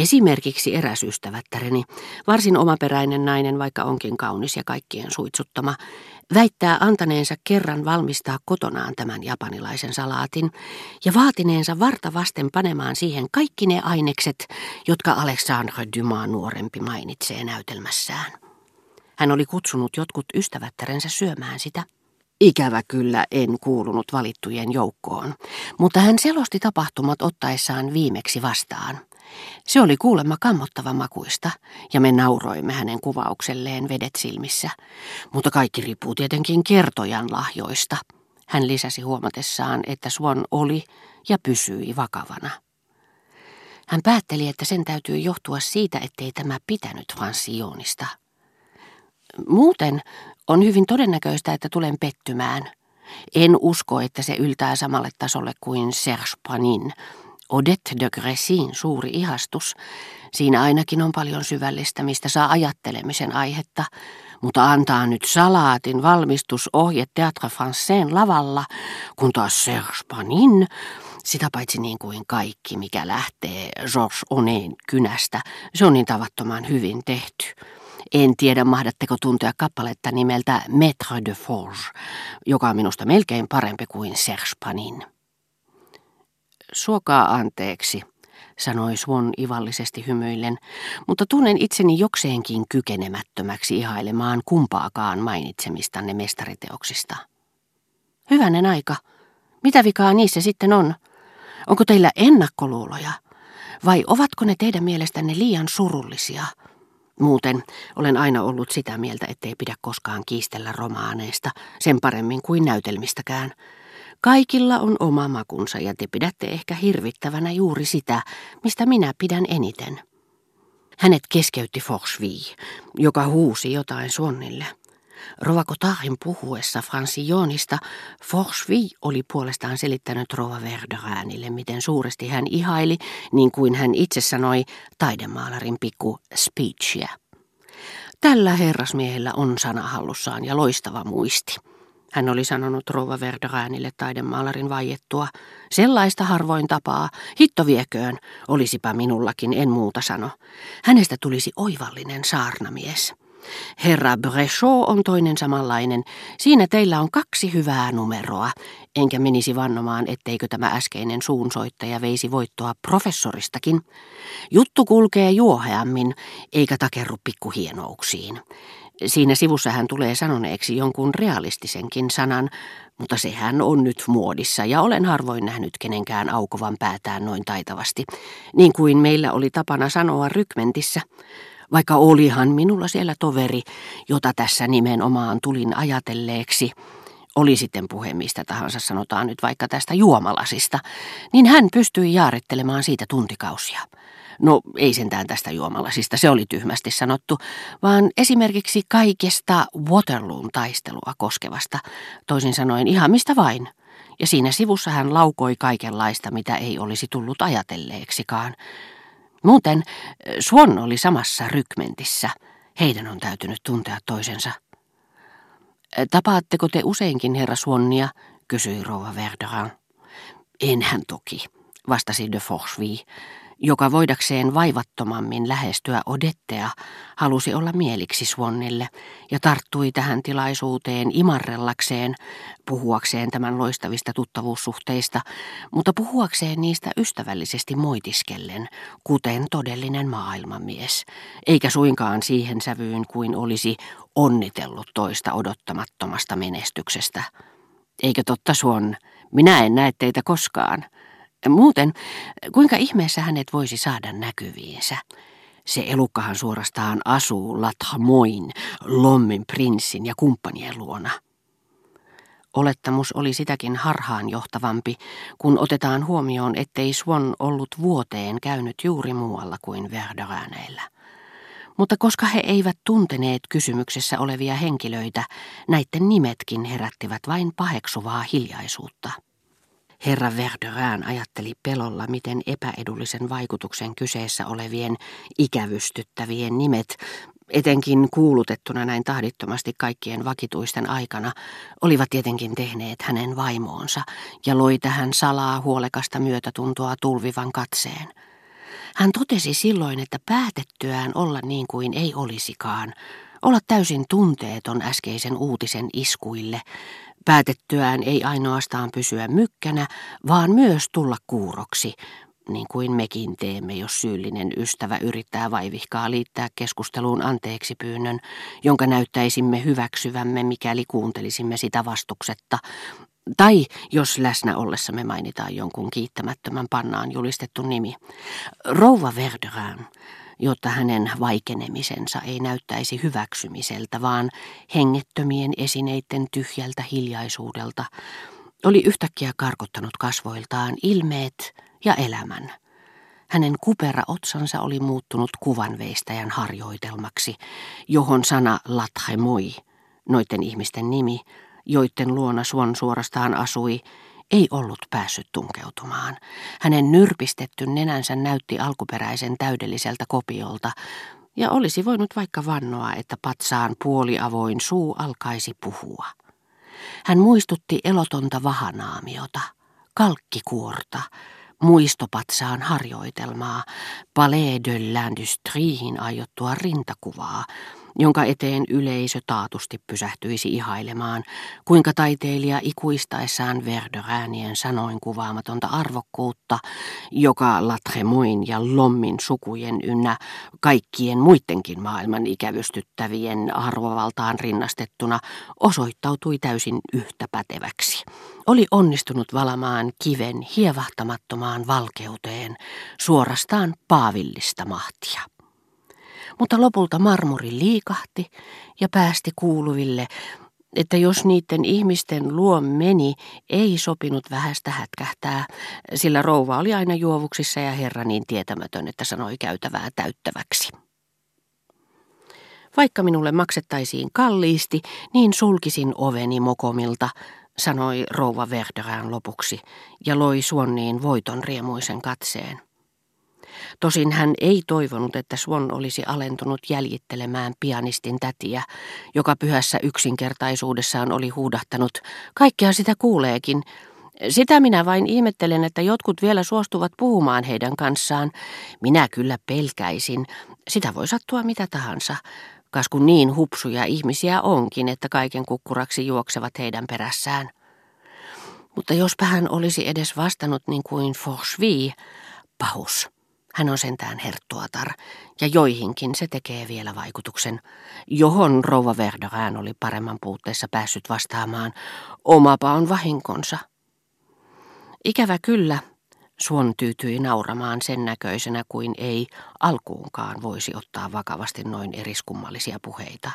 Esimerkiksi eräs ystävättäreni, varsin omaperäinen nainen, vaikka onkin kaunis ja kaikkien suitsuttama, väittää antaneensa kerran valmistaa kotonaan tämän japanilaisen salaatin ja vaatineensa varta vasten panemaan siihen kaikki ne ainekset, jotka Alexandre Dumas nuorempi mainitsee näytelmässään. Hän oli kutsunut jotkut ystävättärensä syömään sitä. Ikävä kyllä en kuulunut valittujen joukkoon, mutta hän selosti tapahtumat ottaessaan viimeksi vastaan. Se oli kuulemma kammottava makuista, ja me nauroimme hänen kuvaukselleen vedet silmissä. Mutta kaikki riippuu tietenkin kertojan lahjoista. Hän lisäsi huomatessaan, että Suon oli ja pysyi vakavana. Hän päätteli, että sen täytyy johtua siitä, ettei tämä pitänyt Franssionista. Muuten on hyvin todennäköistä, että tulen pettymään. En usko, että se yltää samalle tasolle kuin Serge Panin, Odette de Gressin suuri ihastus. Siinä ainakin on paljon syvällistä, mistä saa ajattelemisen aihetta, mutta antaa nyt salaatin valmistusohje Teatre Françaisen lavalla, kun taas Serge Panin, sitä paitsi niin kuin kaikki, mikä lähtee Georges Oneen kynästä, se on niin tavattoman hyvin tehty. En tiedä, mahdatteko tuntea kappaletta nimeltä Maître de Forge, joka on minusta melkein parempi kuin Serge Panin. Suokaa anteeksi, sanoi Swan ivallisesti hymyillen, mutta tunnen itseni jokseenkin kykenemättömäksi ihailemaan kumpaakaan mainitsemistanne mestariteoksista. Hyvänen aika. Mitä vikaa niissä sitten on? Onko teillä ennakkoluuloja? Vai ovatko ne teidän mielestänne liian surullisia? Muuten olen aina ollut sitä mieltä, ettei pidä koskaan kiistellä romaaneista, sen paremmin kuin näytelmistäkään. Kaikilla on oma makunsa ja te pidätte ehkä hirvittävänä juuri sitä, mistä minä pidän eniten. Hänet keskeytti Forcheville, joka huusi jotain Suonnille. Rova Kotarin puhuessa Fransillonista, Forcheville oli puolestaan selittänyt Rova Verderäänille, miten suuresti hän ihaili, niin kuin hän itse sanoi, taidemaalarin pikku speechia. Tällä herrasmiehellä on sanahallussaan ja loistava muisti. Hän oli sanonut Rova Verderäänille taidemaalarin vaiettua. Sellaista harvoin tapaa, hitto vieköön, olisipa minullakin, en muuta sano. Hänestä tulisi oivallinen saarnamies. Herra Brechot on toinen samanlainen. Siinä teillä on kaksi hyvää numeroa, enkä menisi vannomaan, etteikö tämä äskeinen suunsoittaja veisi voittoa professoristakin. Juttu kulkee juoheammin, eikä takerru pikkuhienouksiin. Siinä sivussa hän tulee sanoneeksi jonkun realistisenkin sanan, mutta sehän on nyt muodissa ja olen harvoin nähnyt kenenkään aukovan päätään noin taitavasti, niin kuin meillä oli tapana sanoa rykmentissä. Vaikka olihan minulla siellä toveri, jota tässä nimenomaan tulin ajatelleeksi, oli sitten puhe mistä tahansa, sanotaan nyt vaikka tästä juomalasista, niin hän pystyi jaarittelemaan siitä tuntikausia. No ei sentään tästä juomalasista, se oli tyhmästi sanottu, vaan esimerkiksi kaikesta Waterloon taistelua koskevasta, toisin sanoen ihan mistä vain. Ja siinä sivussa hän laukoi kaikenlaista, mitä ei olisi tullut ajatelleeksikaan. Muuten Swan oli samassa rykmentissä. Heidän on täytynyt tuntea toisensa. Tapaatteko te useinkin herra Swannia, kysyi rouva Verderan. Enhän toki, vastasi de Forcheville joka voidakseen vaivattomammin lähestyä Odettea, halusi olla mieliksi Swannille ja tarttui tähän tilaisuuteen imarrellakseen, puhuakseen tämän loistavista tuttavuussuhteista, mutta puhuakseen niistä ystävällisesti moitiskellen, kuten todellinen maailmanmies, eikä suinkaan siihen sävyyn kuin olisi onnitellut toista odottamattomasta menestyksestä. Eikö totta Swan, minä en näe teitä koskaan. Muuten, kuinka ihmeessä hänet voisi saada näkyviinsä? Se elukkahan suorastaan asuu Lathamoin, Lommin prinssin ja kumppanien luona. Olettamus oli sitäkin harhaanjohtavampi, kun otetaan huomioon, ettei Swan ollut vuoteen käynyt juuri muualla kuin Verderäneillä. Mutta koska he eivät tunteneet kysymyksessä olevia henkilöitä, näiden nimetkin herättivät vain paheksuvaa hiljaisuutta. Herra Verderään ajatteli pelolla, miten epäedullisen vaikutuksen kyseessä olevien ikävystyttävien nimet, etenkin kuulutettuna näin tahdittomasti kaikkien vakituisten aikana, olivat tietenkin tehneet hänen vaimoonsa ja loi tähän salaa huolekasta myötätuntoa tulvivan katseen. Hän totesi silloin, että päätettyään olla niin kuin ei olisikaan, olla täysin tunteeton äskeisen uutisen iskuille, päätettyään ei ainoastaan pysyä mykkänä, vaan myös tulla kuuroksi, niin kuin mekin teemme, jos syyllinen ystävä yrittää vaivihkaa liittää keskusteluun anteeksi pyynnön, jonka näyttäisimme hyväksyvämme, mikäli kuuntelisimme sitä vastuksetta, tai jos läsnä ollessamme mainitaan jonkun kiittämättömän pannaan julistettu nimi. Rouva Verderin, jotta hänen vaikenemisensa ei näyttäisi hyväksymiseltä, vaan hengettömien esineiden tyhjältä hiljaisuudelta, oli yhtäkkiä karkottanut kasvoiltaan ilmeet ja elämän. Hänen kupera otsansa oli muuttunut kuvanveistäjän harjoitelmaksi, johon sana latremoi, noiden ihmisten nimi, joiden luona Suon suorastaan asui, ei ollut päässyt tunkeutumaan. Hänen nyrpistetty nenänsä näytti alkuperäisen täydelliseltä kopiolta, ja olisi voinut vaikka vannoa, että patsaan puoliavoin suu alkaisi puhua. Hän muistutti elotonta vahanaamiota, kalkkikuorta, muistopatsaan harjoitelmaa, Palais de l'Industriehin aiottua rintakuvaa, jonka eteen yleisö taatusti pysähtyisi ihailemaan, kuinka taiteilija ikuistaessaan Verderäänien sanoin kuvaamatonta arvokkuutta, joka Latremoin ja Lommin sukujen ynnä kaikkien muidenkin maailman ikävystyttävien arvovaltaan rinnastettuna osoittautui täysin yhtä päteväksi. Oli onnistunut valamaan kiven hievahtamattomaan valkeuteen, suorastaan paavillista mahtia mutta lopulta marmori liikahti ja päästi kuuluville, että jos niiden ihmisten luo meni, ei sopinut vähästä hätkähtää, sillä rouva oli aina juovuksissa ja herra niin tietämätön, että sanoi käytävää täyttäväksi. Vaikka minulle maksettaisiin kalliisti, niin sulkisin oveni mokomilta, sanoi rouva Verderään lopuksi ja loi suonniin voiton riemuisen katseen. Tosin hän ei toivonut, että Swan olisi alentunut jäljittelemään pianistin tätiä, joka pyhässä yksinkertaisuudessaan oli huudahtanut. Kaikkea sitä kuuleekin. Sitä minä vain ihmettelen, että jotkut vielä suostuvat puhumaan heidän kanssaan. Minä kyllä pelkäisin. Sitä voi sattua mitä tahansa. Kas kun niin hupsuja ihmisiä onkin, että kaiken kukkuraksi juoksevat heidän perässään. Mutta jospa hän olisi edes vastannut niin kuin Forsvi, pahus. Hän on sentään herttuatar, ja joihinkin se tekee vielä vaikutuksen, johon rouva Verderään oli paremman puutteessa päässyt vastaamaan. Omapa on vahinkonsa. Ikävä kyllä, Suon tyytyi nauramaan sen näköisenä kuin ei alkuunkaan voisi ottaa vakavasti noin eriskummallisia puheita.